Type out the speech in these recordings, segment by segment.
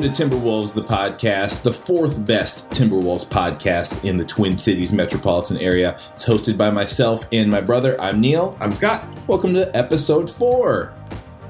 Welcome to Timberwolves, the podcast, the fourth best Timberwolves podcast in the Twin Cities metropolitan area. It's hosted by myself and my brother. I'm Neil. I'm Scott. Welcome to episode four.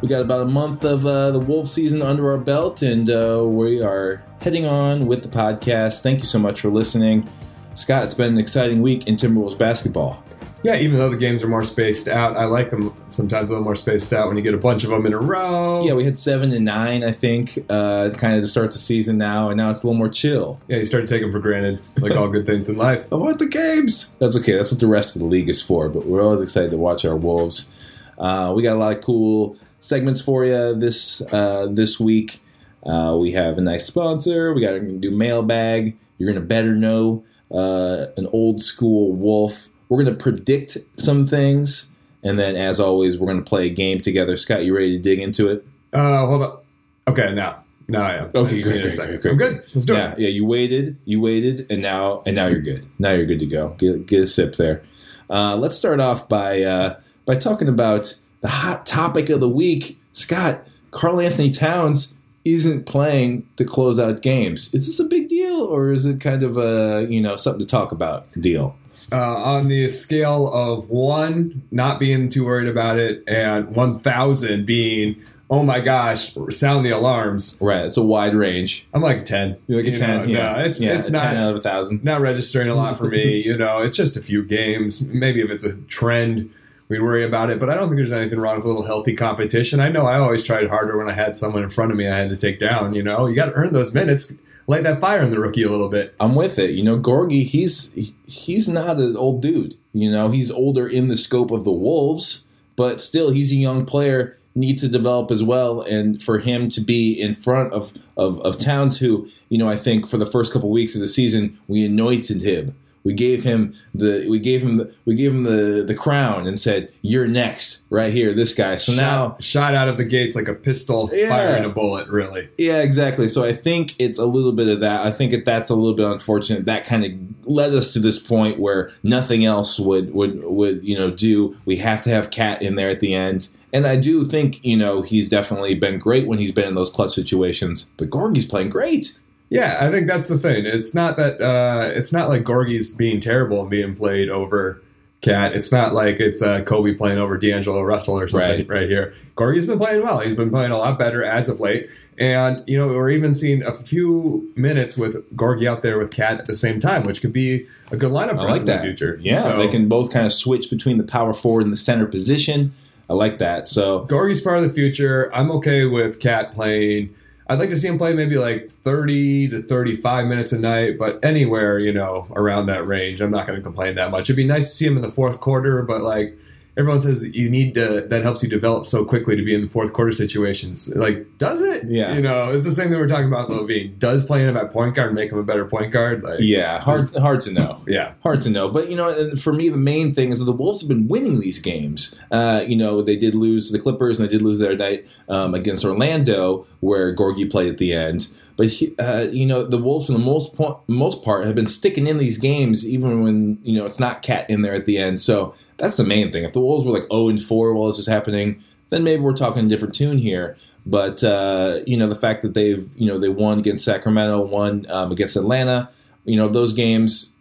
We got about a month of uh, the Wolf season under our belt, and uh, we are heading on with the podcast. Thank you so much for listening. Scott, it's been an exciting week in Timberwolves basketball. Yeah, even though the games are more spaced out, I like them sometimes a little more spaced out when you get a bunch of them in a row. Yeah, we had seven and nine, I think, uh, kind of to start the season now, and now it's a little more chill. Yeah, you start to take them for granted, like all good things in life. I want the games. That's okay. That's what the rest of the league is for. But we're always excited to watch our Wolves. Uh, we got a lot of cool segments for you this uh, this week. Uh, we have a nice sponsor. We got to do mailbag. You're gonna better know uh, an old school Wolf. We're gonna predict some things, and then as always, we're gonna play a game together. Scott, you ready to dig into it? Uh, hold up. Okay, now, now I am. Okay, Just great, give me a great, great, I'm good. Let's do yeah, it. yeah. You waited, you waited, and now and now you're good. Now you're good to go. Get, get a sip there. Uh, let's start off by uh, by talking about the hot topic of the week. Scott, Carl Anthony Towns isn't playing to close out games. Is this a big deal, or is it kind of a you know something to talk about deal? Uh, on the scale of one, not being too worried about it, and 1,000 being, oh my gosh, sound the alarms. Right, it's a wide range. I'm like 10. You're like a ten. know, yeah, No, it's, yeah, it's a not. ten out of a thousand. not registering a lot for me. You know, it's just a few games. Maybe if it's a trend, we'd worry about it. But I don't think there's anything wrong with a little healthy competition. I know I always tried harder when I had someone in front of me I had to take down. You know, you got to earn those minutes. Light that fire in the rookie a little bit. I'm with it. You know, Gorgui, he's he's not an old dude. You know, he's older in the scope of the Wolves, but still, he's a young player. Needs to develop as well, and for him to be in front of of, of Towns, who you know, I think for the first couple weeks of the season, we anointed him. We gave him the we gave him the we gave him the the crown and said, "You're next, right here, this guy." So now shot, shot out of the gates like a pistol Yeah. firing a bullet. Really, Yeah, exactly. So I think it's a little bit of that. I think that that's a little bit unfortunate. That kind of led us to this point where nothing else would would would you know do. We have to have Cat in there at the end. And I do think you know he's definitely been great when he's been in those clutch situations. But Gorgui's playing great. Yeah. I think that's the thing. It's not that uh, it's not like Gorgui's being terrible and being played over. Cat. It's not like it's uh, Kobe playing over D'Angelo Russell or something Right. right, here. Gorgui's been playing well. He's been playing a lot better as of late. And, you know, we're even seeing a few minutes with Gorgui out there with Cat at the same time, which could be a good lineup for I us like in that. the future. Yeah, So, they can both kind of switch between the power forward and the center position. I like that. So Gorgui's part of the future. I'm okay with Cat playing. I'd like to see him play maybe like 30 to 35 minutes a night, but anywhere, you know, around that range. I'm not going to complain that much. It'd be nice to see him in the fourth quarter, but like everyone says, you need to, that helps you develop so quickly to be in the fourth quarter situations. Like, does it? Yeah. You know, it's the same thing we're talking about with LaVine. Does playing him at point guard make him a better point guard? Like, yeah, hard hard to know. yeah. hard to know. But you know, for me, the main thing is that the Wolves have been winning these games. Uh, you know, they did lose the Clippers and they did lose their night um, against Orlando, where Gorgui played at the end. But he, uh, you know, the Wolves for the most po- most part have been sticking in these games, even when you know it's not Cat in there at the end. So that's the main thing. If the Wolves were like zero and four while this was happening, then maybe we're talking a different tune here. But uh, you know, the fact that they've you know they won against Sacramento, won um, against Atlanta, you know, those games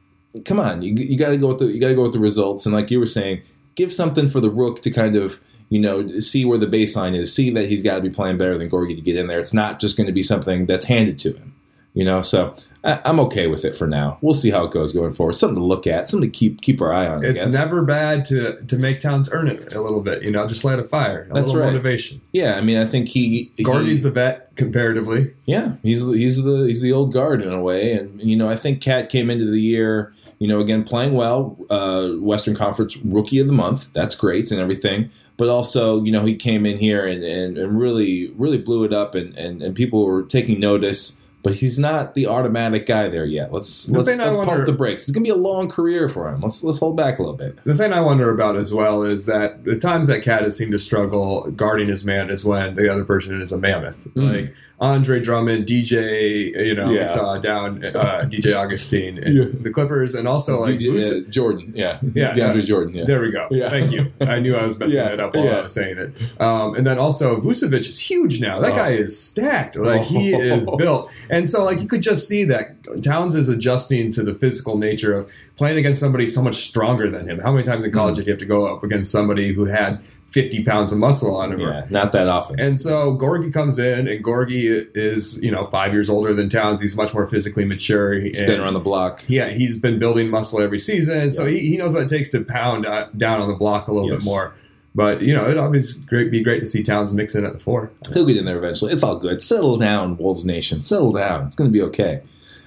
come on, you, you got to go with the you got to go with the results. And like you were saying, give something for the rook to kind of you know see where the baseline is, see that he's got to be playing better than Gorgui to get in there. It's not just going to be something that's handed to him, you know. So I, I'm okay with it for now. We'll see how it goes going forward. Something to look at, something to keep keep our eye on. I It's guess. never bad to, to make Towns earn it a little bit, you know, just light a fire, a That's little right. motivation. yeah. I mean, I think he he, the vet comparatively. Yeah, he's he's the he's the old guard in a way, and you know I think Cat came into the year, you know, again playing well, uh, Western Conference Rookie of the Month. That's great and everything, but also you know he came in here and, and, and really really blew it up, and, and, and people were taking notice. But he's not the automatic guy there yet. Let's The let's, let's wonder- pump the brakes. It's gonna be a long career for him. Let's let's hold back a little bit. The thing I wonder about as well is that the times that Cat has seemed to struggle guarding his man is when the other person is a mammoth. Mm. Like Andre Drummond, DJ, you know, Yeah. we saw down uh, DJ Augustin, and Yeah. the Clippers, and also like DJ, uh, Jordan, yeah, Yeah, DeAndre. Jordan, yeah. There we go. Yeah. Thank you. I knew I was messing it up while. I was saying it. Um, and then also Vucevic is huge now. That Oh. guy is stacked. Like he Oh. is built. And so like you could just see that Towns is adjusting to the physical nature of playing against somebody so much stronger than him. How many times in college Mm-hmm. did you have to go up against somebody who had 50 pounds of muscle on him? yeah, not that often. and so Gorgui comes in, and Gorgui is, you know, five years older than Towns. He's much more physically mature. He's been around the block. yeah, he's been building muscle every season, so Yeah. he, he knows what it takes to pound down on the block a little Yes. bit more. But you know, it'd obviously be great to see Towns mix in at the four. He'll get in there eventually. It's all good. Settle down, Wolves Nation. Settle down. It's going to be okay.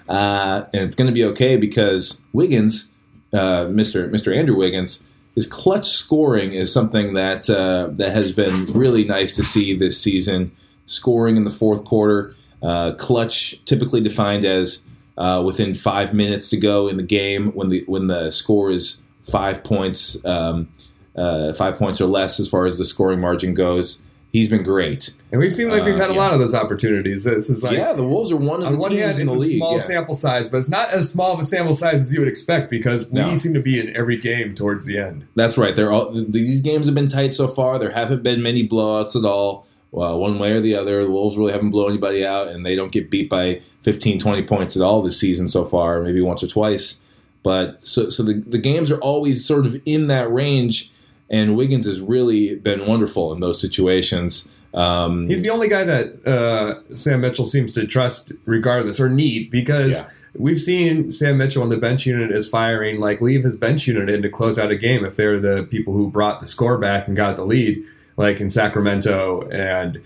Uh, and it's going to be okay because Wiggins, uh, Mr. Mr. Andrew Wiggins, his clutch scoring is something that uh, that has been really nice to see this season. Scoring in the fourth quarter, uh, clutch typically defined as uh, within five minutes to go in the game when the when the score is five points, um, uh, five points or less as far as the scoring margin goes. He's been great. And we seem like we've Uh, had a lot of those opportunities. This is like yeah, the Wolves are one of the teams hand, in it's the a league. small yeah. sample size, but it's not as small of a sample size as you would expect because we No. seem to be in every game towards the end. That's right. They're all these games have been tight so far. There haven't been many blowouts at all. Well, one way or the other, the Wolves really haven't blown anybody out, and they don't get beat by 15, 20 points at all this season so far, maybe once or twice. But so, so the, the games are always sort of in that range, and Wiggins has really been wonderful in those situations. Um, He's the only guy that uh, Sam Mitchell seems to trust, regardless or need, because Yeah. we've seen Sam Mitchell on the bench unit is firing, like leave his bench unit in to close out a game if they're the people who brought the score back and got the lead, like in Sacramento. And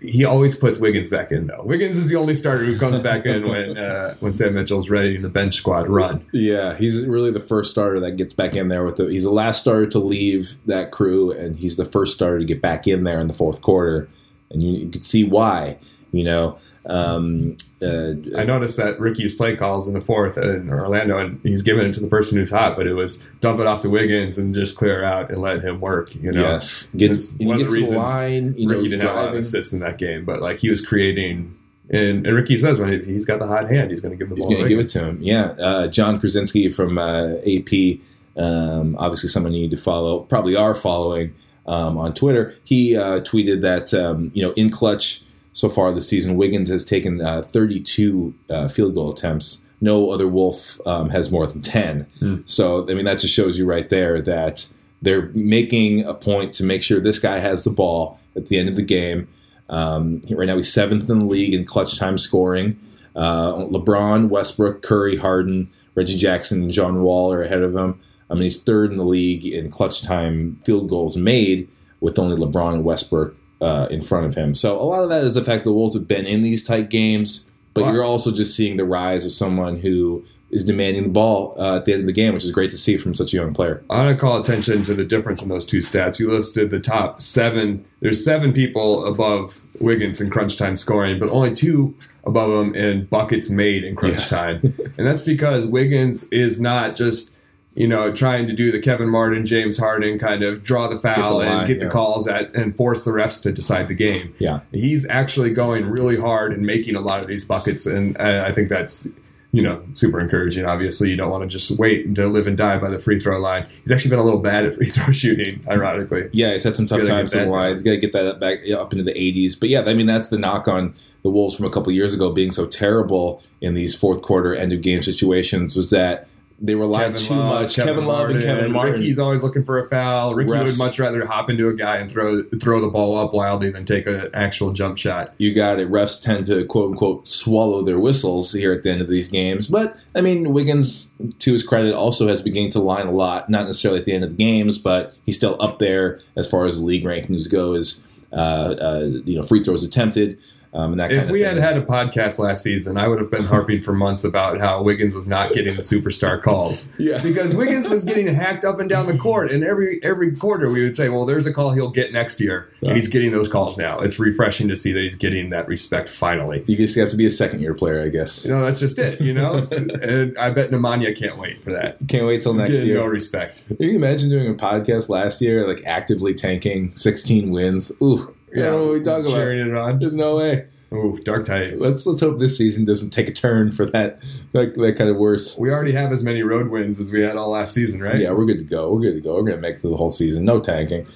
he always puts Wiggins back in though. Wiggins is the only starter who comes back in when uh, when Sam Mitchell's ready and the bench squad run. Yeah, he's really the first starter that gets back in there with the. He's the last starter to leave that crew, and he's the first starter to get back in there in the fourth quarter, and you, you could see why. You know, um, uh, I noticed that Ricky's play calls in the fourth in Orlando, and he's giving it to the person who's hot, but it was dump it off to Wiggins and just clear out and let him work. You know, yes, gets one of gets the to the reasons line. You know, Ricky didn't have a lot of assists in that game, but like he was creating. And, and Ricky says when he's got the hot hand, he's going to give the He's ball. going to give it to him. Yeah, uh, Jon Krawczynski from uh, AP, um, obviously someone you need to follow. Probably are following um, on Twitter. He uh, tweeted that um, you know in clutch so far this season, Wiggins has taken uh, 32 uh, field goal attempts. No other Wolf um, has more than 10. Hmm. So I mean that just shows you right there that they're making a point to make sure this guy has the ball at the end of the game. Um, right now, he's seventh in the league in clutch time scoring. Uh, LeBron, Westbrook, Curry, Harden, Reggie Jackson, and John Wall are ahead of him. I mean, he's third in the league in clutch time field goals made, with only LeBron and Westbrook uh, in front of him. So a lot of that is the fact the Wolves have been in these tight games, but Wow. you're also just seeing the rise of someone who is demanding the ball uh, at the end of the game, which is great to see from such a young player. I want to call attention to the difference in those two stats. You listed the top seven. There's seven people above Wiggins in crunch time scoring, but only two above him in buckets made in crunch Yeah. time. and that's because Wiggins is not just, you know, trying to do the Kevin Martin, James Harden kind of draw the foul the and line, get the yeah. calls at and force the refs to decide the game. Yeah. He's actually going really hard and making a lot of these buckets, and I, think that's you know super encouraging. Obviously, you don't want to just wait and to live and die by the free throw line. He's actually been a little bad at free throw shooting, ironically. Yeah, he's had some tough times in the line. He's got to get that back up into the 80s. But yeah, I mean that's the knock on the Wolves from a couple years ago being so terrible in these fourth quarter end of game situations was that they relied too much. Kevin, Love and Kevin Martin. Ricky's always looking for a foul. Ricky Refs. would much rather hop into a guy and throw throw the ball up wildly than take an actual jump shot. you got it. Refs tend to quote unquote swallow their whistles here at the end of these games. But I mean, Wiggins, to his credit, also has begun to line a lot. Not necessarily at the end of the games, but he's still up there as far as league rankings go. As uh, uh, you know, free throws attempted. Um, and that kind If of we thing. had had a podcast last season, I would have been harping for months about how Wiggins was not getting the superstar calls. Yeah. because Wiggins was getting hacked up and down the court, and every every quarter we would say, "Well, there's a call he'll get next year," Yeah. and he's getting those calls now. It's refreshing to see that he's getting that respect finally. you just have to be a second year player, I guess. You know, that's just it. You know, and I bet Nemanja can't wait for that. Can't wait till next year. no respect. Can you imagine doing a podcast last year, like actively tanking 16 wins? Ooh, yeah. What are we talking about? cheering it on. There's no way. Ooh, Dark Titans. Let's let's hope this season doesn't take a turn for that that, that kind of worse. We already have as many road wins as we had all last season, right? Yeah, we're good to go. We're good to go. We're going to make the whole season. No tanking.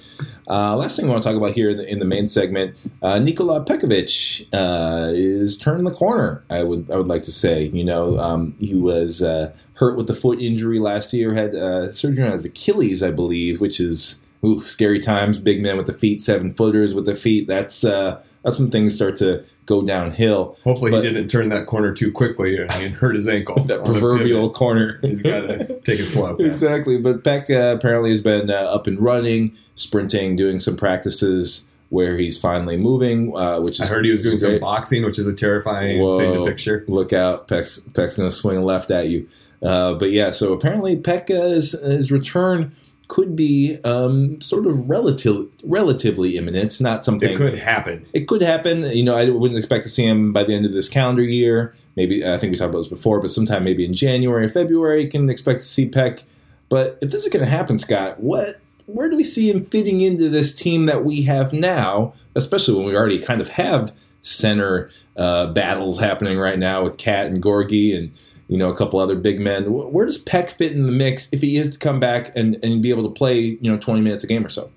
Uh, last thing we want to talk about here in the, in the main segment, uh, Nikola Pekovic uh, is turning the corner. I would I would like to say. You know, um, he was uh, hurt with the foot injury last year. Had uh, surgery on his Achilles, I believe, which is ooh, scary times. Big men with the feet, seven footers with the feet. That's uh, that's when things start to go downhill. Hopefully, But- he didn't turn that corner too quickly and hurt his ankle. That proverbial corner. He's got to take it slow. man. Exactly. But Peck uh, apparently has been uh, up and running, sprinting, doing some practices where he's finally moving, uh, which is I heard he was doing some boxing, which is a terrifying Whoa. thing to picture. Look out, Peck's, Peck's going to swing left at you. Uh, but yeah, so apparently Peck uh, his, his return could be um, sort of relative, relatively imminent. It's not something It could happen. it could happen. You know, I wouldn't expect to see him by the end of this calendar year. Maybe I think we talked about this before, but sometime maybe in January or February, you can expect to see Peck. But if this is going to happen, Scott, what where do we see him fitting into this team that we have now? Especially when we already kind of have center uh, battles happening right now with Cat and Gorgui and you know a couple other big men. Where does Peck fit in the mix if he is to come back and, and be able to play you know twenty minutes a game or so?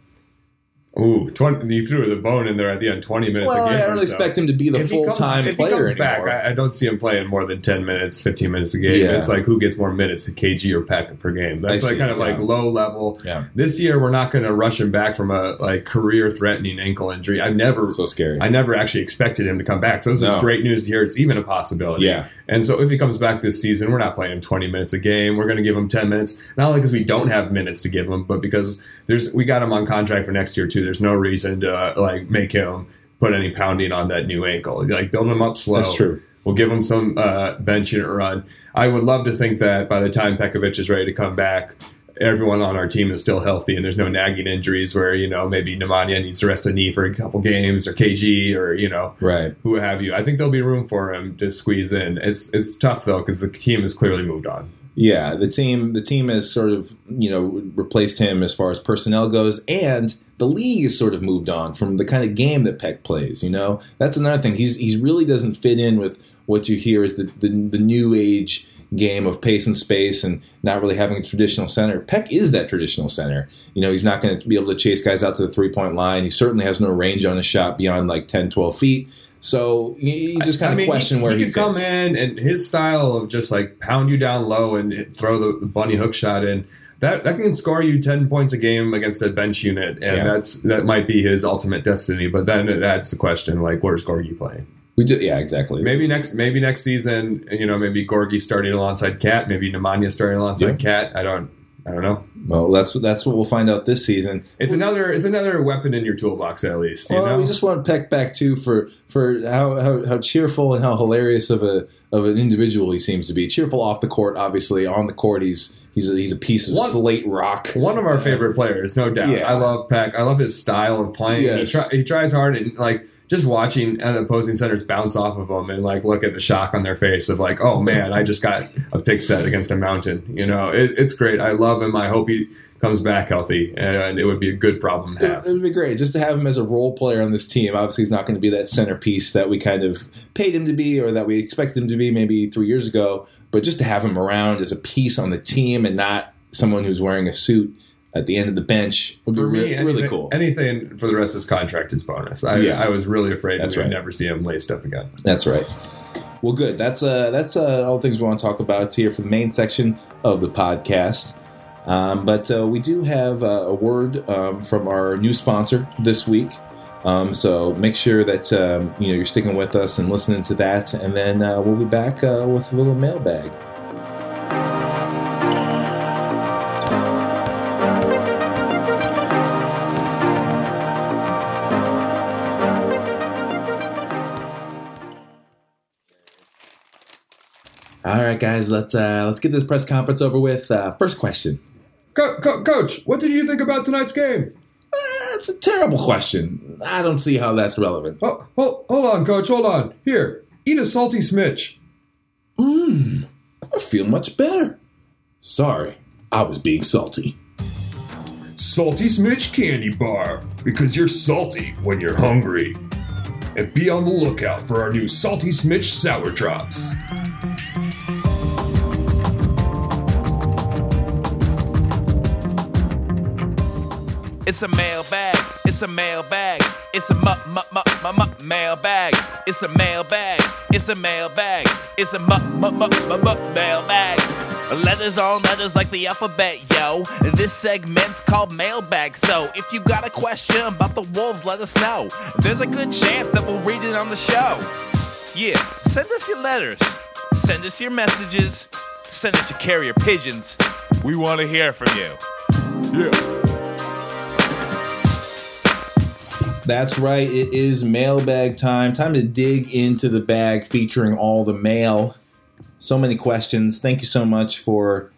Ooh, 20, you threw the bone in there at the end. Twenty minutes Well, a game. I don't or so. expect him to be the If he full comes- time if player he comes anymore. back, I, I don't see him playing more than ten minutes, fifteen minutes a game. Yeah. It's like who gets more minutes, KG or Peck per game. That's I like see, kind of yeah. like low level. Yeah. This year, we're not going to rush him back from a like career threatening ankle injury. I've never, so scary. I never actually expected him to come back. So this No. is great news to hear. It's even a possibility. Yeah. And so if he comes back this season, we're not playing him 20 minutes a game. We're going to give him 10 minutes, not only because we don't have minutes to give him, but because there's we got him on contract for next year too. There's no reason to like make him put any pounding on that new ankle. Like build him up slow. That's true. We'll give him some uh, bench and run. I would love to think that by the time Pekovic is ready to come back, everyone on our team is still healthy and there's no nagging injuries where you know maybe Nemanja needs to rest a knee for a couple games or KG or you know Right. who have you. I think there'll be room for him to squeeze in. It's it's tough though because the team has clearly moved on. Yeah, the team the team has sort of you know replaced him as far as personnel goes, and the league has sort of moved on from the kind of game that Peck plays. You know, that's another thing. He's he's really doesn't fit in with what you hear is the the, the new age game of pace and space and not really having a traditional center. Peck is that traditional center. You know, he's not going to be able to chase guys out to the three point line. He certainly has no range on his shot beyond like 10, 12 feet. So you, just kind I of mean, question he, where he, he, could come in and his style of just like pound you down low and throw the, the bunny hook shot in. That, that can score you ten points a game against a bench unit, and Yeah. that's that might be his ultimate destiny. But then it adds the question like, where's Gorgui playing? We do, yeah, exactly. Maybe next maybe next season, you know, maybe Gorgui starting alongside Cat, maybe Nemanja starting alongside Cat. I don't I don't know. Well, that's that's what we'll find out this season. It's another it's another weapon in your toolbox at least. You Well, know? we just want Peck back too for for how, how how cheerful and how hilarious of a of an individual he seems to be. Cheerful off the court, obviously. On the court, he's he's a, he's a piece of One- slate rock. One of our favorite players, no doubt. Yeah. I love Peck. I love his style of playing. Yes. He, try, he tries hard and like just watching uh, opposing centers bounce off of him and like look at the shock on their face of like, oh man, I just got a pick set against a mountain. You know, it, it's great. I love him. I hope he comes back healthy, and it would be a good problem to It, have. it would be great just to have him as a role player on this team. Obviously, he's not going to be that centerpiece that we kind of paid him to be, or that we expected him to be maybe three years ago. But just to have him around as a piece on the team and not someone who's wearing a suit at the end of the bench would be For me, re- really cool. anything for the rest of his contract is bonus. I, Yeah. I was really afraid That's we would right. never see him laced up again. That's right. Well, good. That's uh, that's uh, all the things we want to talk about here for the main section of the podcast. Um, but uh, we do have uh, a word um, from our new sponsor this week. Um, so make sure that um, you know you're sticking with us and listening to that, and then uh, we'll be back uh, with a little mailbag. All right, guys, let's uh, let's get this press conference over with. Uh, first question. Co- co- Coach, what did you think about tonight's game? Uh, that's a terrible question. I don't see how that's relevant. Oh, hold, hold on, Coach. Hold on. Here, eat a salty smidge. Mmm, I feel much better. Sorry, I was being salty. Salty Smidge Candy Bar, because you're salty when you're hungry. and be on the lookout for our new Salty Smidge Sour Drops. It's a mailbag. It's a mailbag. It's a mu mu mu mu mu mailbag. It's a mailbag. It's a mailbag. It's a mu mu mu mu mu mailbag. Letters on letters like the alphabet, yo. This segment's called mailbag. So if you got a question about the wolves, let us know. There's a good chance that we'll read it on the show. Yeah, send us your letters. Send us your messages. Send us your carrier pigeons. We want to hear from you. Yeah. That's right. It is mailbag time. Time to dig into the bag featuring all the mail. So many questions. Thank you so much for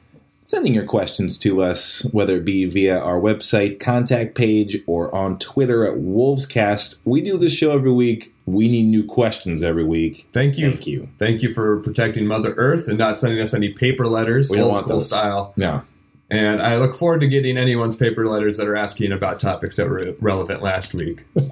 sending your questions to us, whether it be via our website, contact page, or on Twitter at Wolvescast. We do this show every week. We need new questions every week. Thank you. Thank you. Thank you for protecting Mother Earth and not sending us any paper letters, We don't old want school those. style. Yeah. And I look forward to getting anyone's paper letters that are asking about topics that were relevant last week.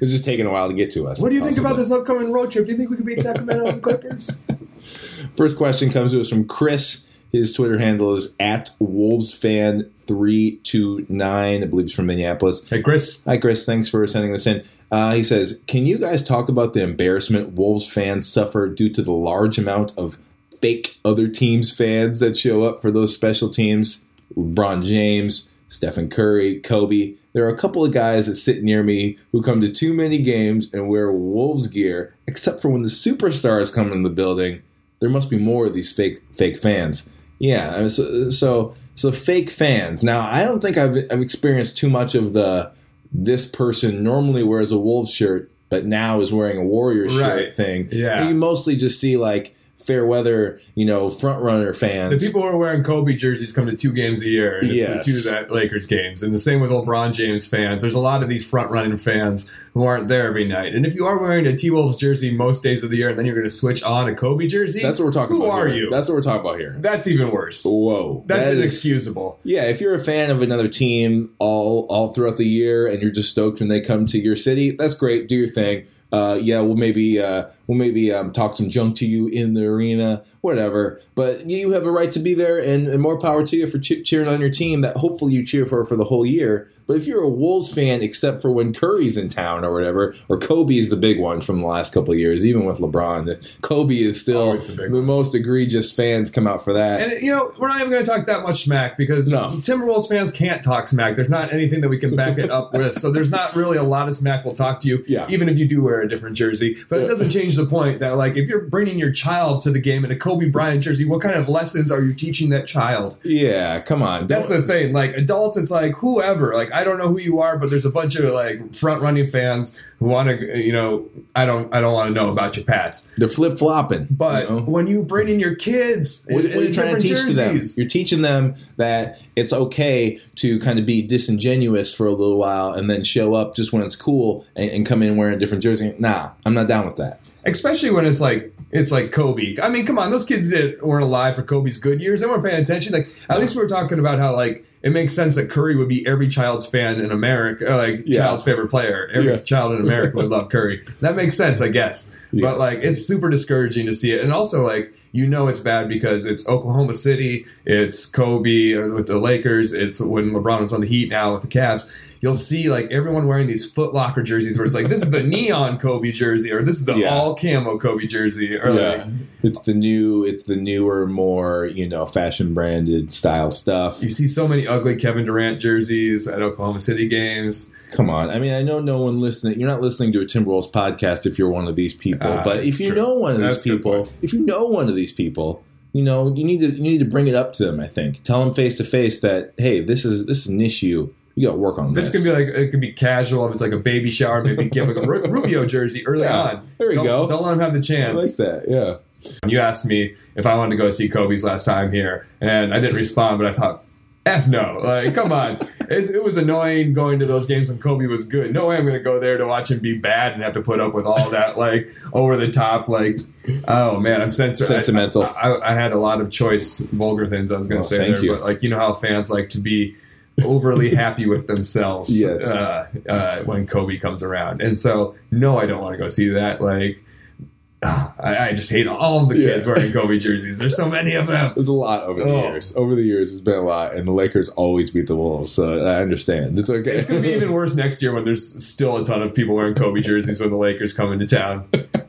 It's just taking a while to get to us. What do you think about this upcoming road trip? Do you think we could beat Sacramento and Clippers? First question comes to us from Chris. His Twitter handle is at WolvesFan329. I believe he's from Minneapolis. Hey, Chris. Hi, Chris. Thanks for sending this in. Uh, he says, Can you guys talk about the embarrassment Wolves fans suffer due to the large amount of fake other teams' fans that show up for those special teams? LeBron James, Stephen Curry, Kobe. There are a couple of guys that sit near me who come to too many games and wear Wolves gear, except for when the superstars come in the building. There must be more of these fake fake fans. Yeah, so so, so fake fans. Now, I don't think I've, I've experienced too much of the this person normally wears a Wolves shirt, but now is wearing a Warriors shirt Right. thing. Yeah. you mostly just see like fair weather, you know, front runner fans. The people who are wearing Kobe jerseys come to two games a year, and it's Yes. the two that Lakers games. And the same with LeBron James fans. There's a lot of these front running fans who aren't there every night. And if you are wearing a T Wolves jersey most days of the year, and then you're going to switch on a Kobe jersey, That's what we're talking who about. Who are here. you? That's what we're talking about here. That's even worse. Whoa, That's that is- inexcusable. Yeah, if you're a fan of another team all all throughout the year and you're just stoked when they come to your city, that's great. Do your thing. Uh, yeah, we'll maybe uh, we'll maybe um, talk some junk to you in the arena, whatever. But you have a right to be there, and, and more power to you for che- cheering on your team that hopefully you cheer for for the whole year. But if you're a Wolves fan, except for when Curry's in town or whatever, or Kobe is the big one from the last couple of years, even with LeBron, Kobe is still Always the the, most egregious fans come out for that. And you know, we're not even going to talk that much smack because No. Timberwolves fans can't talk smack. There's not anything that we can back it up with. So there's not really a lot of smack we'll talk to you, Yeah. even if you do wear a different jersey. But it doesn't change the point that like if you're bringing your child to the game in a Kobe Bryant jersey, what kind of lessons are you teaching that child? yeah, come on. That's the thing. Like adults, it's like whoever. Like I don't know who you are, but there's a bunch of like front running fans who want to. You know, I don't. I don't want to know about your past. They're flip flopping. But when you bring in your kids, what, in- what are you trying to teach to them? You're teaching them that it's okay to kind of be disingenuous for a little while and then show up just when it's cool and, and come in wearing a different jersey. Nah, I'm not down with that. especially when it's like it's like Kobe. I mean, come on, those kids did weren't alive for Kobe's good years. They weren't paying attention. Like at least we were talking about how like it makes sense that Curry would be every child's fan in America, like Yeah. child's favorite player. Every Yeah. child in America would love Curry. That makes sense, I guess. Yes. But like it's super discouraging to see it, and also like you know it's bad because it's Oklahoma City, it's Kobe uh, with the Lakers, it's when LeBron was on the Heat now with the Cavs. You'll see like everyone wearing these Foot Locker jerseys where it's like this is the neon Kobe jersey or this is the Yeah. all camo Kobe jersey or like it's the new, it's the newer, more you know, fashion branded style stuff. you see so many ugly Kevin Durant jerseys at Oklahoma City games. Come on, I mean, I know no one listening. You're not listening to a Timberwolves podcast if you're one of these people. Ah, but if you true. know one of That's these people, if you know one of these people, you know you need to you need to bring it up to them. I think tell them face to face that hey, this is this is an issue. You got to work on This this. could be like it could be casual if it's like a baby shower, maybe give a Rubio jersey early Yeah, on. there you don't, go. Don't let him have the I chance. like that. Yeah. You asked me if I wanted to go see Kobe's last time here, and I didn't respond, but I thought, F no. Like, come on. It's, it was annoying going to those games when Kobe was good. No way I'm going to go there to watch him be bad and have to put up with all that, like, over the top, like, oh man, I'm censored. Sentimental. I, I, I had a lot of choice vulgar things I was going to say thank there, you. but like, you know how fans like to be overly happy with themselves Yes. uh, uh, when Kobe comes around. And so, no, I don't want to go see that. Like, ah, I, I just hate all of the kids Yeah. wearing Kobe jerseys. There's so many of them. There's a lot over the Oh. years. Over the years, it's been a lot, and the Lakers always beat the Wolves, so I understand. It's okay. It's going to be even worse next year when there's still a ton of people wearing Kobe jerseys when the Lakers come into town.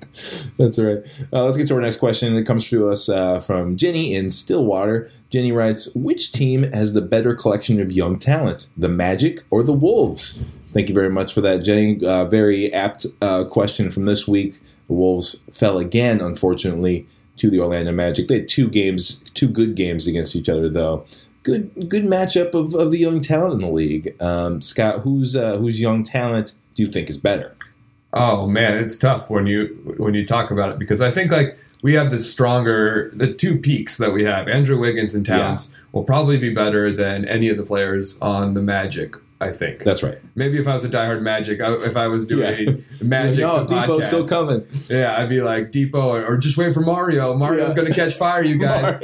That's right. Uh, let's get to our next question. It comes to us uh, from Jenny in Stillwater. Jenny writes, "Which team has the better collection of young talent, the Magic or the Wolves?" Thank you very much for that, Jenny. Uh, very apt uh, question from this week. The Wolves fell again, unfortunately, to the Orlando Magic. They had two games, two good games against each other, though. Good, good matchup of, of the young talent in the league. Um, Scott, whose uh, whose young talent do you think is better? Oh man, it's tough when you when you talk about it because I think like we have the stronger the two peaks that we have. Andrew Wiggins and Towns will probably be better than any of the players on the Magic. I think That's right. maybe if I was a diehard Magic, I, if I was doing Magic, no, Dipo's still coming. Yeah, I'd be like Dipo, or, or just wait for Mario. Mario's Yeah. going to catch fire, you guys.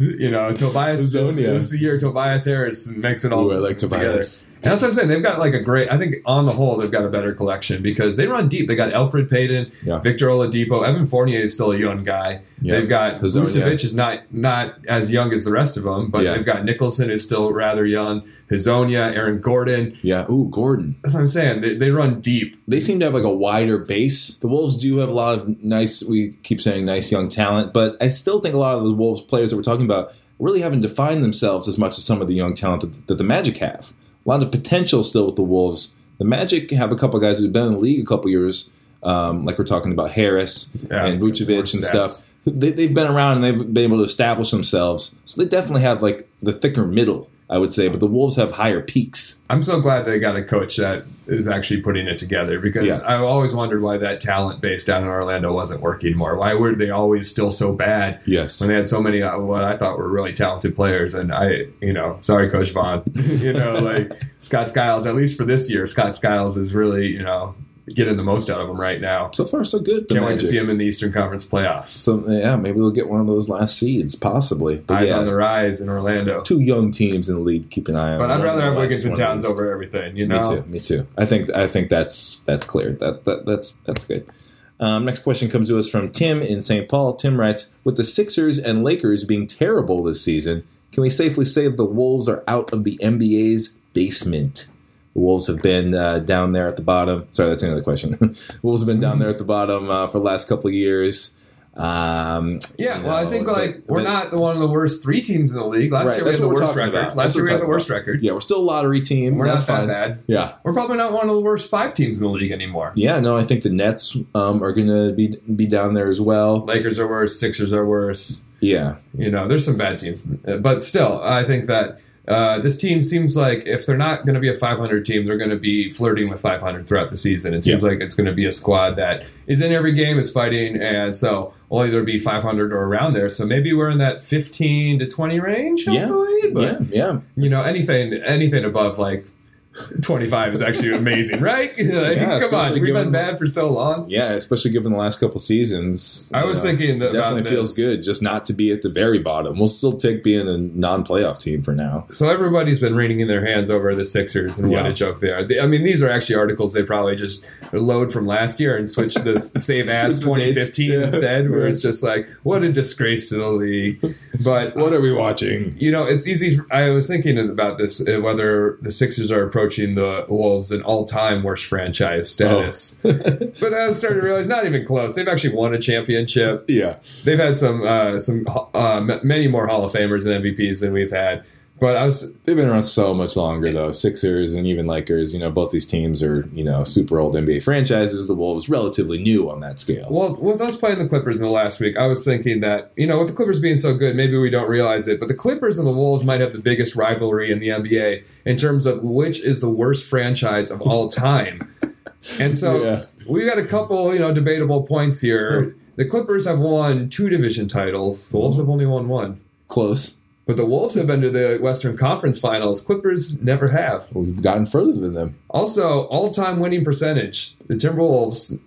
You know, Tobias. This, this is the year Tobias Harris makes it all. Ooh, I like together. And that's what I'm saying. They've got like a great. I think on the whole, they've got a better collection because they run deep. They got Elfrid Payton, Yeah. Victor Oladipo, Evan Fournier is still a young guy. Yeah. They've got. Vucevic is not not as young as the rest of them, but they've got Nicholson is still rather young. Hezonja, Aaron Gordon. Yeah. Ooh, Gordon. That's what I'm saying. They, they run deep. They seem to have like a wider base. The Wolves do have a lot of nice. We keep saying nice young talent, but I still think a lot of the Wolves players that we're talking about really haven't defined themselves as much as some of the young talent that, that the Magic have. A lot of potential still with the Wolves. The Magic have a couple guys who've been in the league a couple years, um, like we're talking about Harris Yeah, and Vucevic and stuff. They, they've been around and they've been able to establish themselves. So they definitely have like the thicker middle, I would say. But the Wolves have higher peaks. I'm so glad they got a coach that is actually putting it together because Yeah. I've always wondered why that talent base down in Orlando wasn't working more. Why were they always still so bad? Yes. when they had so many uh, what I thought were really talented players. And I, you know, sorry, Coach Vaughn, you know, like Scott Skiles. At least for this year, Scott Skiles is really, you know, getting the most out of him right now. So far, so good. Can't wait to see him in the Eastern Conference playoffs. So yeah, maybe they'll get one of those last seeds, possibly. But Eyes yeah, on the rise in Orlando. two young teams in the league. Keep an eye on. But I'd rather have Wiggins and Towns over everything. You know, Me too. Me too. I think I think that's that's clear. That, that that's that's good. Um, next question comes to us from Tim in St. Paul. Tim writes: With the Sixers and Lakers being terrible this season, can we safely say the Wolves are out of the NBA's basement? The Wolves have been uh, down there at the bottom. Sorry, that's another question. Wolves have been down there at the bottom uh, for the last couple of years. Um, Yeah, you well, I think but- like we're but- not the one of the worst three teams in the league. Last Right, year we had the worst record. about. Last That's year we had the worst talking record. Yeah, we're still a lottery team. We're That's not that fine. bad. Yeah, We're probably not one of the worst five teams in the league anymore. yeah. No, I think the Nets um, are going to be be down there as well. Lakers are worse. Sixers are worse. Yeah, You know, there's some bad teams, but still, I think that uh, this team seems like if they're not going to be a 500 team, they're going to be flirting with 500 throughout the season. It seems Yeah. like it's going to be a squad that is in every game, is fighting, and so will either be 500 or around there. So maybe we're in that 15 to 20 range, Yeah. hopefully. But yeah, yeah. you know, anything anything above like 25 is actually amazing, right? like, Yeah, come on, we've given- been bad for so long. Yeah, especially given the last couple seasons. I was thinking that- definitely about feels good just not to be at the very bottom. We'll still take being a non-playoff team for now. So everybody's been wringing their hands over the Sixers and what a joke they are. They- I mean, these are actually articles they probably just load from last year and switch to this save as 2015 yeah. instead, where it's just like, what a disgrace to the league. But What are we watching? you know, it's easy. I was thinking about this uh, whether the Sixers are approaching the Wolves an all-time worst franchise status. Oh. but then I started to realize not even close. They've actually won a championship. Yeah, They've had some uh, some uh, many more Hall of Famers and MVPs than we've had. But I was they've been around so much longer though. Sixers and even Lakers. You know, both these teams are you know super old NBA franchises. The Wolves relatively new on that scale. Well, with us playing the Clippers in the last week, I was thinking that, you know, with the Clippers being so good, maybe we don't realize it, but the Clippers and the Wolves might have the biggest rivalry in the NBA in terms of which is the worst franchise of all time. And so Yeah. we got a couple, you know, debatable points here. The Clippers have won two division titles, the Wolves have only won one. Close. But the Wolves have been to the Western Conference Finals. Clippers never have. We've gotten further than them. Also, all-time winning percentage. The Timberwolves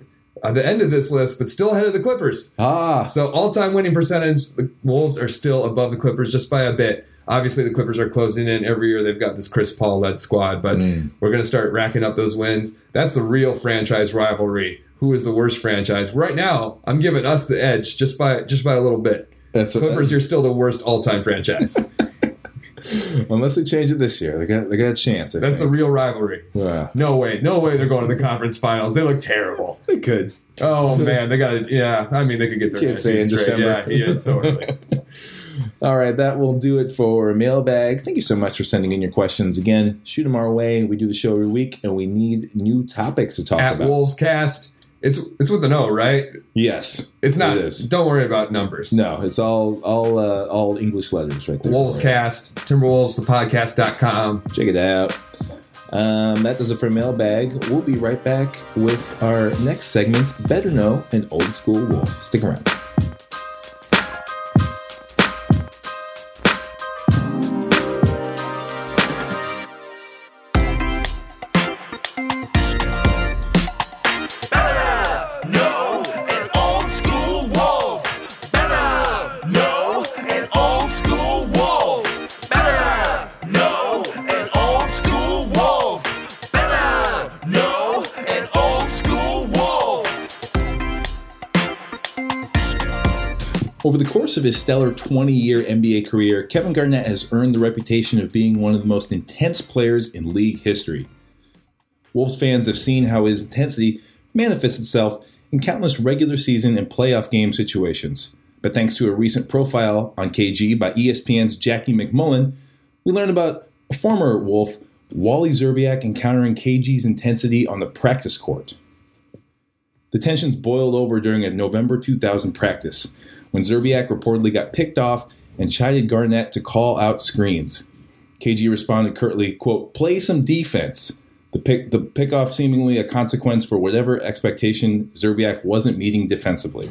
are at the end of this list, but still ahead of the Clippers. Ah, So all-time winning percentage, the Wolves are still above the Clippers just by a bit. Obviously, the Clippers are closing in every year. They've got this Chris Paul led squad, but Mm. we're going to start racking up those wins. That's the real franchise rivalry. Who is the worst franchise right now? I'm giving us the edge just by just by a little bit. That's Clippers, you're still the worst all time franchise. unless they change it this year, they got they got a chance. I That's the real rivalry. Yeah. No way, no way they're going to the conference finals. They look terrible. they could. Oh man, they got to. Yeah, I mean they could get their Can't say in straight. December. Yeah, yeah, so early. All right, that will do it for mailbag. Thank you so much for sending in your questions. Again, shoot them our way. We do the show every week, and we need new topics to talk At about. Wolves Cast, it's it's with an O, right? yes, It's not. It is. Don't worry about numbers. No, it's all all uh, all English letters right there. Wolves. Cast, Timberwolves, the podcast.com. Check it out. Um, that does it for mailbag. We'll be right back with our next segment, Better Know an Old School Wolf. Stick around. Over the course of his stellar 20 year NBA career, Kevin Garnett has earned the reputation of being one of the most intense players in league history. Wolves fans have seen how his intensity manifests itself in countless regular season and playoff game situations. But thanks to a recent profile on KG by ESPN's Jackie MacMullan, we learned about a former Wolf, Wally Szczerbiak, encountering KG's intensity on the practice court. The tensions boiled over during a November 2000 practice when Szczerbiak reportedly got picked off and chided Garnett to call out screens. KG responded curtly, quote, play some defense. The pick the pickoff seemingly a consequence for whatever expectation Szczerbiak wasn't meeting defensively.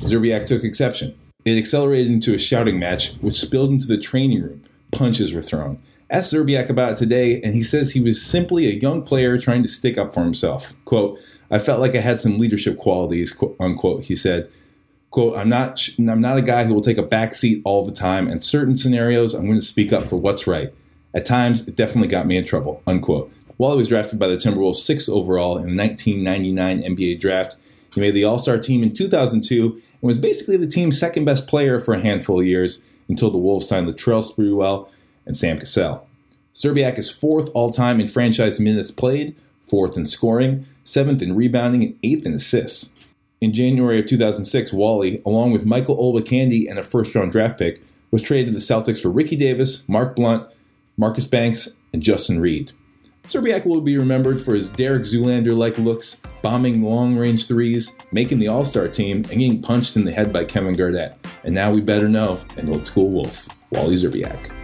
Szczerbiak took exception. It accelerated into a shouting match, which spilled into the training room. Punches were thrown. Asked Szczerbiak about it today, and he says he was simply a young player trying to stick up for himself. Quote, I felt like I had some leadership qualities, unquote, he said. Quote, I'm not I'm not a guy who will take a back seat all the time. In certain scenarios, I'm going to speak up for what's right. At times, it definitely got me in trouble, unquote. While he was drafted by the Timberwolves 6th overall in the 1999 NBA draft, he made the All Star team in 2002 and was basically the team's second best player for a handful of years until the Wolves signed Latrell Sprewell and Sam Cassell. Szczerbiak is fourth all time in franchise minutes played, fourth in scoring, seventh in rebounding, and eighth in assists. In January of 2006, Wally, along with Michael Olowokandi and a first round draft pick, was traded to the Celtics for Ricky Davis, Mark Blount, Marcus Banks, and Justin Reed. Szczerbiak will be remembered for his Derek Zoolander like looks, bombing long range threes, making the All Star team, and getting punched in the head by Kevin Garnett. And now we better know an old school wolf, Wally Szczerbiak.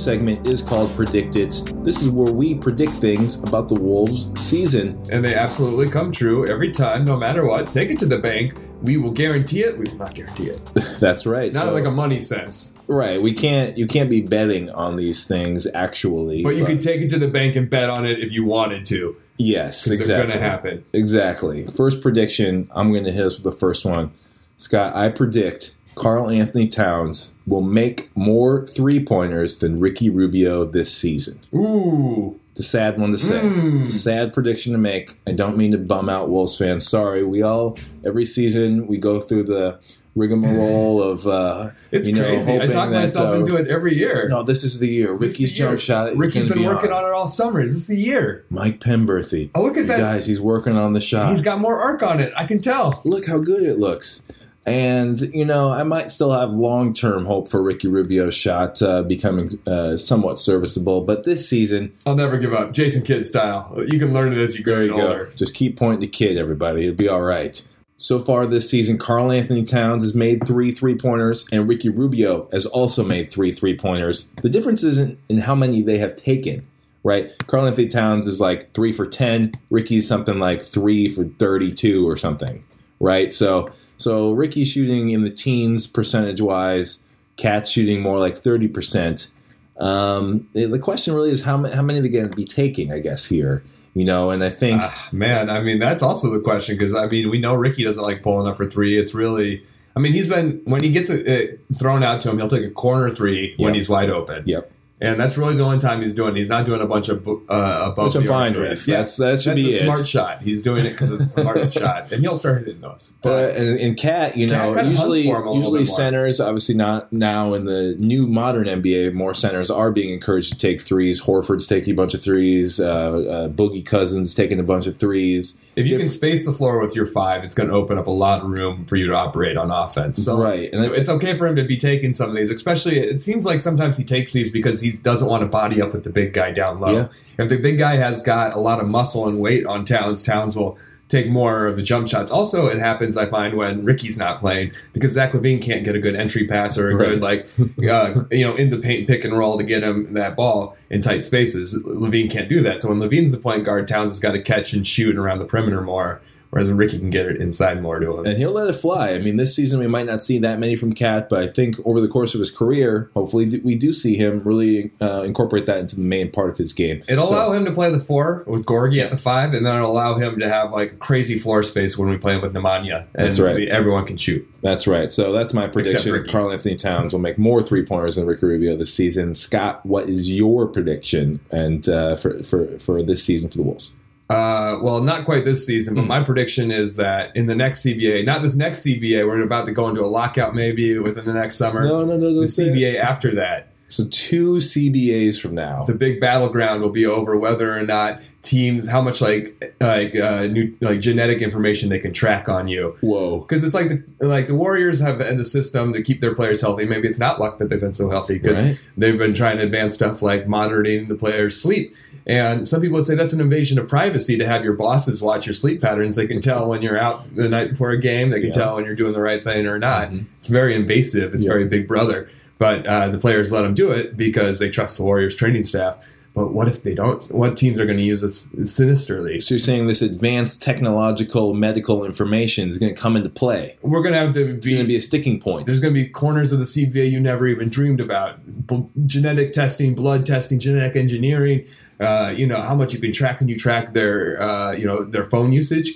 This segment is called Predict It. This is where we predict things about the Wolves' season. And they absolutely come true every time, no matter what. Take it to the bank. We will guarantee it. We will not guarantee it. That's right. Not So- like a money sense. right. We can't. You can't be betting on these things actually. But you could take it to the bank and bet on it if you wanted to. Yes, exactly. they're going to happen. Exactly. First prediction. I'm going to hit us with the first one. Scott, I predict Carl Anthony Towns will make more three pointers than Ricky Rubio this season. Ooh. It's a sad one to say. Mm. It's a sad prediction to make. I don't mean to bum out Wolves fans. Sorry. We all every season we go through the rigmarole of uh, It's you know crazy. I talk myself uh, into it every year. No, this is the year. This Ricky's the year. jump shot. Ricky's been be working on it all summer. This is the year. Mike Penberthy. Oh, look at You that. guys. He's working on the shot. He's got more arc on it. I can tell. look how good it looks. And, you know, I might still have long term hope for Ricky Rubio's shot uh, becoming uh, somewhat serviceable. But this season, I'll never give up. Jason Kidd style. You can learn it as you grow you go. older. Just keep pointing the kid, everybody. It'll be all right. So far this season, Carl Anthony Towns has made three three pointers, and Ricky Rubio has also made three three pointers. The difference isn't in how many they have taken, right? Carl Anthony Towns is like three for 10, Ricky's something like three for 32 or something, right? So, so Ricky's shooting in the teens percentage wise, Cat's shooting more like 30%. Um, the question really is how, ma- how many are they going to be taking, I guess, here you know and i think Ah, man, I mean that's also the question because I mean we know Ricky doesn't like pulling up for three. It's really, I mean he's been when he gets it, it thrown out to him, he'll take a corner three when Yep. he's wide open. yep And that's really the only time he's doing. it. He's not doing a bunch of uh, above. Which I'm the fine with. threes. That's- that should that's be a it. smart shot. He's doing it because it's a smart shot, and he'll start hitting those. But But and, and Cat, you know, kinda usually for him a little usually centers, obviously not now in the new modern NBA, more centers are being encouraged to take threes. Horford's taking a bunch of threes. Uh, uh, Boogie Cousins taking a bunch of threes. If you can space the floor with your five, it's going to open up a lot of room for you to operate on offense. So right, and it's okay for him to be taking some of these, especially it seems like sometimes he takes these because he doesn't want to body up with the big guy down low. Yeah. If the big guy has got a lot of muscle and weight on Towns, Towns will take more of the jump shots. Also, it happens I find when Ricky's not playing because Zach LaVine can't get a good entry pass or a good like uh, you know in the paint pick and roll to get him that ball in tight spaces. LaVine can't do that. So when LaVine's the point guard, Towns has got to catch and shoot around the perimeter more. Whereas Ricky can get it inside more to him. and he'll let it fly. I mean, this season we might not see that many from Cat, but I think over the course of his career, hopefully we do see him really uh, incorporate that into the main part of his game. It'll So- allow him to play the four with Gorgui at the five, and then it'll allow him to have like crazy floor space when we play with Nemanja. And That's right. we- everyone can shoot. That's right. So that's my prediction. Ricky. Karl Anthony Towns will make more three pointers than Ricky Rubio this season. Scott, what is your prediction and uh, for, for for this season for the Wolves? Uh, well, not quite this season, but my prediction is that in the next CBA, not this next CBA, we're about to go into a lockout maybe within the next summer. no, no, the don't say it. CBA after that, So two CBAs from now. the big battleground will be over whether or not teams, how much like like uh, new like genetic information they can track on you. Whoa. because it's like the like the Warriors have in the system to keep their players healthy. Maybe it's not luck that they've been so healthy because Right. they've been trying to advance stuff like monitoring the players' sleep. And some people would say that's an invasion of privacy to have your bosses watch your sleep patterns. They can tell when you're out the night before a game. They can Yeah. tell when you're doing the right thing or not. Mhm. It's very invasive. It's Yeah. very big brother. But uh, the players let them do it because they trust the Warriors training staff. But what if they don't? What teams are going to use this sinisterly? So you're saying this advanced technological medical information is going to come into play? We're going to have to It's going to be a sticking point. There's going to be corners of the CBA you never even dreamed about. B- genetic testing, blood testing, genetic engineering. Uh, you know how much you can track. Can you track their, uh, you know, their phone usage?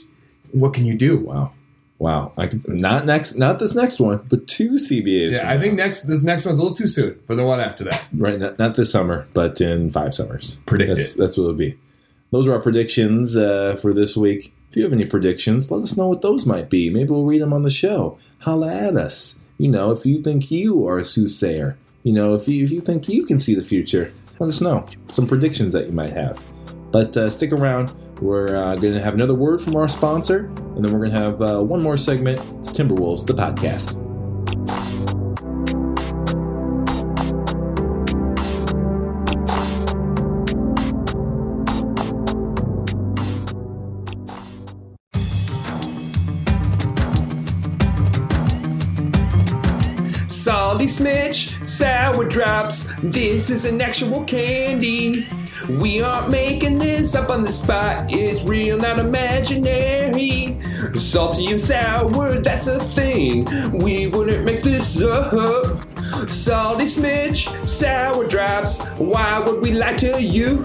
What can you do? Wow. Wow. I can, not next, not this next one, but two CBAs. Yeah, I think next this next one's a little too soon for the one after that. right. Not, not this summer, but in five summers. Predicted. That's, that's what it'll be. Those are our predictions uh, for this week. If you have any predictions, let us know what those might be. Maybe we'll read them on the show. Holla at us. You know, if you think you are a soothsayer, you know, if you, if you think you can see the future, let us know some predictions that you might have. But uh, stick around. We're uh, going to have another word from our sponsor, and then we're going to have uh, one more segment. It's Timberwolves, the podcast. Salty Smidge, sour drops. This is an actual candy. We aren't making this up on the spot. It's real, not imaginary. Salty and sour, that's a thing. We wouldn't make this up. Salty Smidge, sour drops. Why would we lie to you?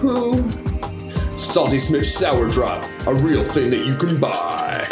Salty Smidge Sour Drop, a real thing that you can buy.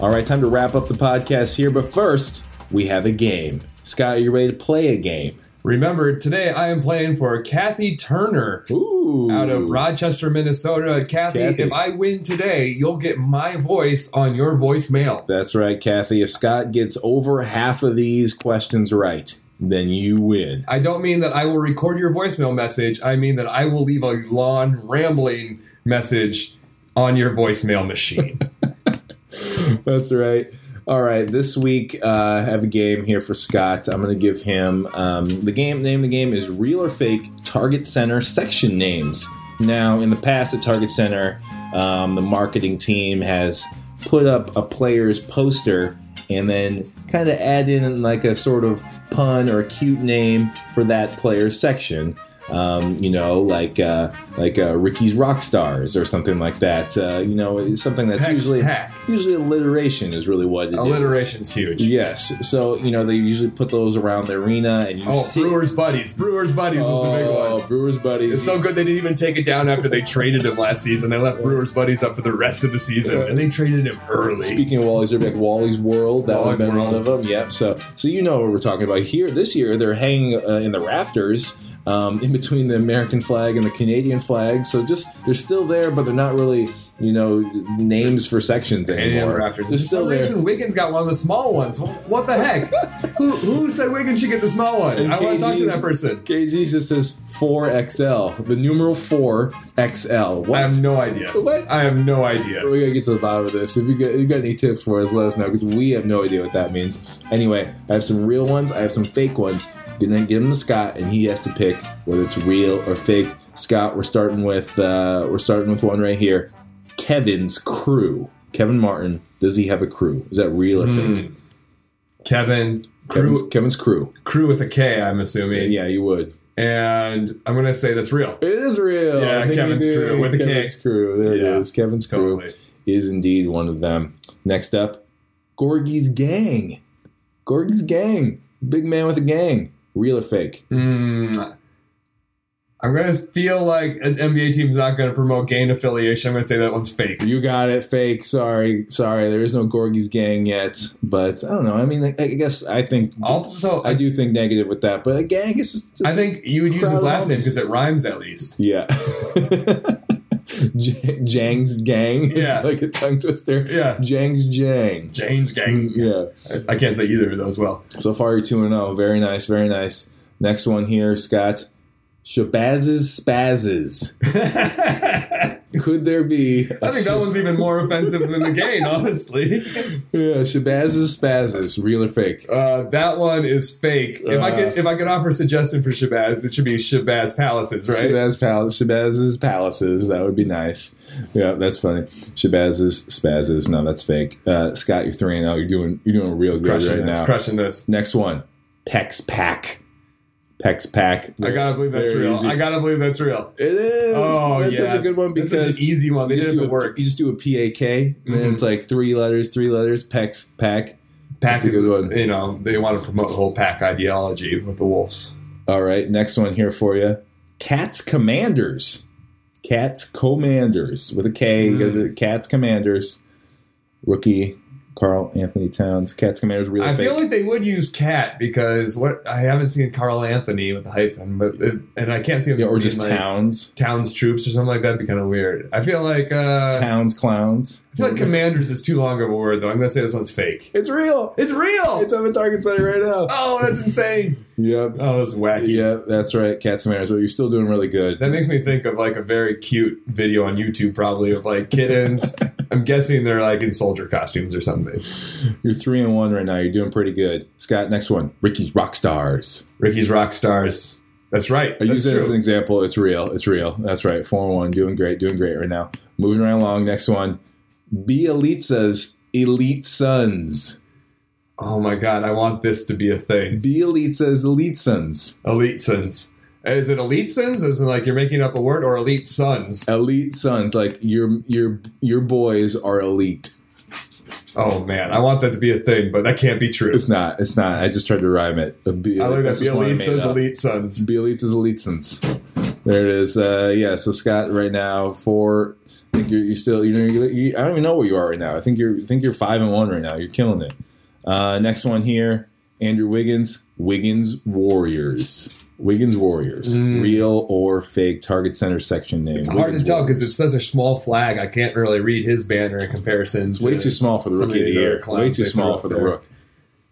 All right, time to wrap up the podcast here. But first, we have a game. Scott, are you ready to play a game? Remember, today I am playing for Kathy Turner Ooh. out of Rochester, Minnesota. Kathy, Kathy. if I win today, you'll get my voice on your voicemail. That's right, Kathy. If Scott gets over half of these questions right, then you win. I don't mean that I will record your voicemail message. I mean that I will leave a long, rambling message on your voicemail machine. That's right. All right, this week uh, I have a game here for Scott. I'm going to give him um, the game. Name of the game is Real or Fake Target Center Section Names. Now, in the past at Target Center, um, the marketing team has put up a player's poster and then kind of add in like a sort of pun or a cute name for that player's section. Um, you know, like uh, like uh, Ricky's Rock Stars or something like that. Uh, you know, something that's Hex usually Pack. usually alliteration is really what it is. Alliteration's huge. Yes, so you know they usually put those around the arena, and you Oh, see Brewers Buddies. Brewers Buddies was the big Oh, one. Brewers buddies. It's so good they didn't even take it down after they traded him last season. They left Brewers Buddies up for the rest of the season, and they traded him early. Speaking of Wally's, there'd be like Wally's World. That would have been one of them. Yep. So, so you know what we're talking about here. This year, they're hanging uh, in the rafters, um, in between the American flag and the Canadian flag. So, just they're still there, but they're not really, you know, names for sections anymore. Raptors. They're still there. reason, Wiggins got one of the small ones. What the heck? who, who said Wiggins should get the small one? And I want to talk to that person. KG just says four XL, the numeral four XL. What? I have no idea. What? I have no idea. We gotta get to the bottom of this. If you got, if you got any tips for us, let us know because we have no idea what that means. Anyway, I have some real ones. I have some fake ones. And then give him to Scott, and he has to pick whether it's real or fake. Scott, we're starting with uh, we're starting with one right here. Kevin's crew. Kevin Martin. Does he have a crew? Is that real or fake? Kevin, crew, Kevin's, Kevin's crew. crew with a K, I'm assuming. Yeah, you would. And I'm going to say that's real. It is real. Yeah, Kevin's crew with a K. Kevin's crew. There Yeah, it is. Kevin's crew Totally. is indeed one of them. Next up, Gorgui's gang. Gorgui's gang. Big man with a gang. Real or fake? Mm, I'm going to feel like an NBA team's not going to promote gang affiliation. I'm going to say that one's fake. You got it. Fake. Sorry. Sorry. There is no Gorgui's gang yet. But I don't know. I mean, I, I guess I think. Also, I do think negative with that. But a gang is just. just I think you would use his last name because it rhymes at least. Yeah. J- Dieng's gang. Yeah. It's like a tongue twister. Yeah. Jang's Jang. James Gang. Mm, yeah. I can't say either of those well. So far, you're 2 0. Very nice, very nice. Next one here, Scott. Shabazz's Spazzes. Could there be. I think that one's even more offensive than the gang, honestly. Yeah, Shabazz's Spazzes. Real or fake? Uh, that one is fake. If I Uh. could, if I could offer a suggestion for Shabazz, it should be Shabazz Palaces, right? Shabazz Palace, Shabazz's Palaces. That would be nice. Yeah, that's funny. Shabazz's Spazzes. No, that's fake. Uh, Scott, you're 3 and 0. You're doing, you're doing a real good Crushing right this, now. crushing this. Next one Pek's Pack. Pek's Pack. I gotta believe that's Very real. easy. I gotta believe that's real. It is. Oh that's yeah, such a good one That's because such an easy one. They you did just, it do at a, work. you just do a PAK, and then it's like three letters, three letters, Pek's Pack. Pack That's a is, good one. you know, they want to promote the whole pack ideology with the Wolves. All right, next one here for you. Cats Commanders. Cats Commanders with a K. Mm. you got the Cats Commanders. Rookie Karl Anthony Towns. Cats Commanders real or I fake. feel like they would use cat because what I haven't seen Carl Anthony with the hyphen, but it, and I can't see him yeah, or just like Towns. Towns troops or something like that. Would be kind of weird. I feel like uh, Towns Clowns. I feel like mm-hmm. commanders is too long of a word though. I'm gonna say this one's fake. It's real. It's real. It's on the Target Center right now. oh, that's insane. Yep. Oh, that's wacky. Yeah, that's right. Cats Commanders. Well, you're still doing really good. That makes me think of like a very cute video on YouTube, probably of like kittens. I'm guessing they're like in soldier costumes or something. You're three and one right now. You're doing pretty good. Scott, next one. Ricky's Rock Stars. Ricky's rock stars. That's right. I That's use it as an example. It's real. It's real. That's right. Four and one. Doing great. Doing great right now. Moving right along. Next one. Bjelica's Elite Sons. Oh my god, I want this to be a thing. Bjelica's Elite Sons. Elite sons. Is it elite sons? As in like you're making up a word, or elite sons? Elite Sons. Like your your your boys are elite. Oh man, I want that to be a thing, but that can't be true. It's not. It's not. I just tried to rhyme it. A B- I like that. that's The just one I elite made says elite sons. Bjelica's Elite Sons. There it is. Uh, yeah. So Scott, right now, for I think you're, you still you know you're, you, I don't even know where you are right now. I think you're I think you're five and one right now. You're killing it. Uh, next one here, Andrew Wiggins. Wiggins Warriors. Wiggins Warriors. Real or fake Target Center section name. Mm. It's hard to tell because it's such a small flag. I can't really read his banner in comparison. it's way too small for the rookie of the year. Way too small for the rook.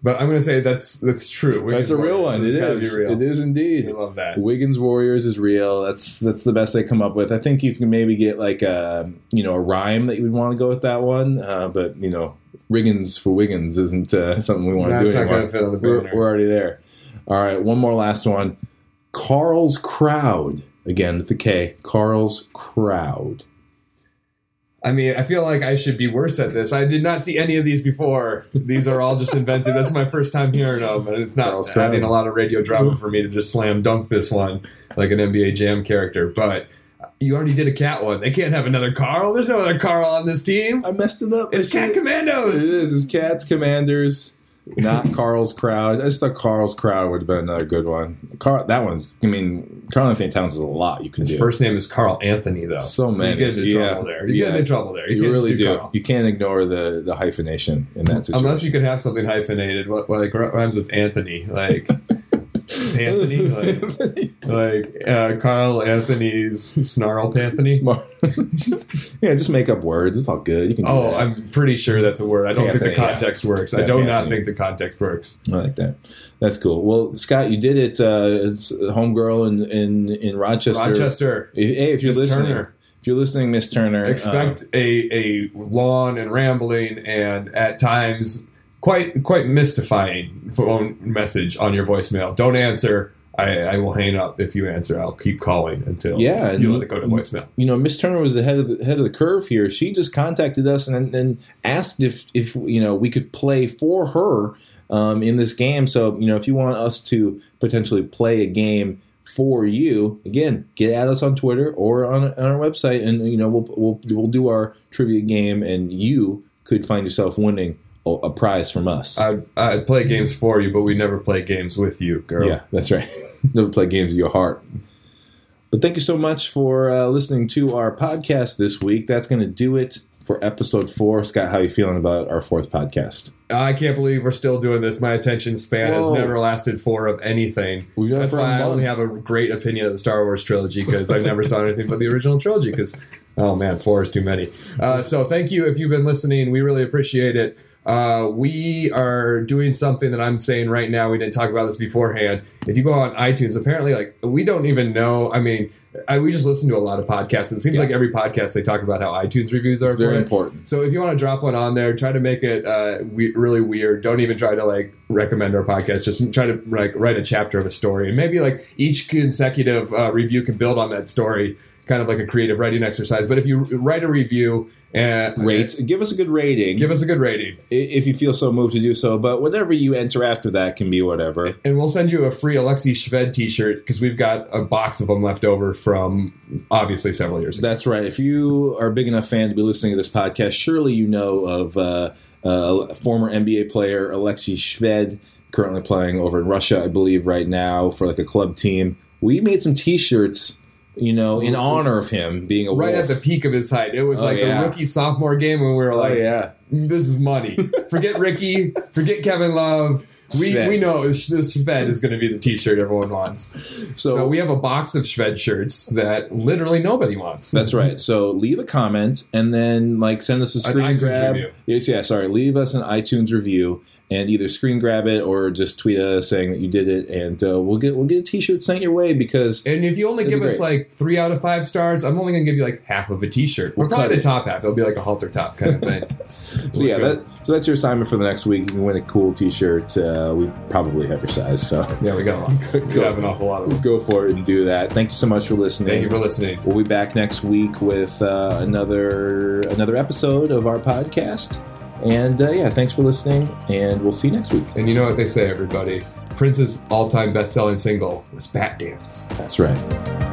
But I'm going to say that's that's true. That's a real one. It is. It is indeed. I love that. Wiggins Warriors is real. That's that's the best they come up with. I think you can maybe get like a you know a rhyme that you would want to go with that one, uh, but you know Riggins for Wiggins isn't uh, something we want to do not anymore. gonna fit on the we're, we're already there. All right, one more last one. Carl's crowd again with the K. Carl's crowd. I mean, I feel like I should be worse at this. I did not see any of these before. These are all just invented. This is my first time hearing them, and it's not Crowd. a lot of radio drama for me to just slam dunk this one like an NBA Jam character. But you already did a cat one. They can't have another Carl. There's no other Carl on this team. I messed it up. It's Cat It Commandos. is. It's Cats Commanders, not Carl's Crowd. I just thought Carl's Crowd would have been another good one. Carl, that one's. I mean, Karl Anthony Towns is a lot you can His do. first name is Carl Anthony, though. So you many. get into Yeah. trouble there. You Yeah. get into trouble there. You, you really do. Carl. You can't ignore the the hyphenation in that situation. Unless you can have something hyphenated, what like rhymes with Anthony, like Anthony, like, like uh, Carl Anthony's snarl Anthony. Yeah, just make up words. It's all good. You can. Oh, that. I'm pretty sure that's a word. I don't think the yeah. context works. I Yeah, do not Anthony. think the context works. I like that. That's cool. Well, Scott, you did it. Uh, it's homegirl in in in Rochester. Rochester, If- Hey, if you're Miss listening, Turner. if you're listening, Miss Turner, expect um, a a long and rambling and at times quite quite mystifying phone message on your voicemail. Don't answer. I, I will hang up if you answer. I'll keep calling until Yeah, you let it go to voicemail. you know, Miss Turner was the head of the head of the curve here. She just contacted us and then asked if if you know we could play for her um, in this game. So you know, if you want us to potentially play a game for you, again, get at us on Twitter or on, on our website, and you know we'll we'll we'll do our trivia game, and you could find yourself winning a, prize from us. I'd, I'd play games for you, but we never play games with you, girl. Yeah, that's right. Never play games of your heart. But thank you so much for uh, listening to our podcast this week. That's going to do it for episode four. Scott, how are you feeling about our fourth podcast? I can't believe we're still doing this. My attention span has never lasted four of anything. We've done That's why I only have a great opinion of the Star Wars trilogy because I never saw anything but the original trilogy. Because oh man, four is too many. Uh, so thank you if you've been listening. We really appreciate it. Uh, we are doing something that I'm saying right now. We didn't talk about this beforehand. If you go on iTunes, apparently, like we don't even know. I mean, I, we just listen to a lot of podcasts. It seems Yeah. like every podcast they talk about how iTunes reviews are. It's very important. So if you want to drop one on there, try to make it uh, we- really weird. Don't even try to like recommend our podcast. Just try to like write a chapter of a story, and maybe like each consecutive uh, review can build on that story, kind of like a creative writing exercise. But if you write a review and Rate, give us a good rating give us a good rating, if you feel so moved to do so. But whatever you enter after that can be whatever. and we'll send you a free Alexi Shved T-shirt because we've got a box of them left over from obviously several years ago. That's right. If you are a big enough fan to be listening to this podcast, surely you know of uh, uh, former NBA player Alexei Shved, currently playing over in Russia, I believe, right now for like a club team. We made some T-shirts, you know, in honor of him being a Right wolf. at the peak of his height, it was Oh, like yeah. the rookie sophomore game when we were Oh like, yeah, this is money. Forget Ricky. Forget Kevin Love. We, Shved. we know this Shved is going to be the T-shirt everyone wants. so, So, we have a box of Shved shirts that literally nobody wants. That's right. So leave a comment and then like send us a An screen iTunes grab. review. Yes, yeah, sorry. Leave us an iTunes review and either screen grab it or just tweet us saying that you did it, and uh, we'll get we'll get a T-shirt sent your way because And if you only give us like three out of five stars, I'm only going to give you like half of a T-shirt. We'll probably the it. top half. It'll be like a halter top kind of thing. so yeah, that so that's your assignment for the next week. You can win a cool T-shirt. Uh, we probably have your size, so yeah, we got a lot. We have an awful lot of them. go for it and do that. Thank you so much for listening. Thank you for listening. We'll be back next week with uh, another another episode of our podcast. And uh, yeah, thanks for listening, and we'll see you next week. And you know what they say, everybody? Prince's all-time best-selling single was "Bat Dance." That's right.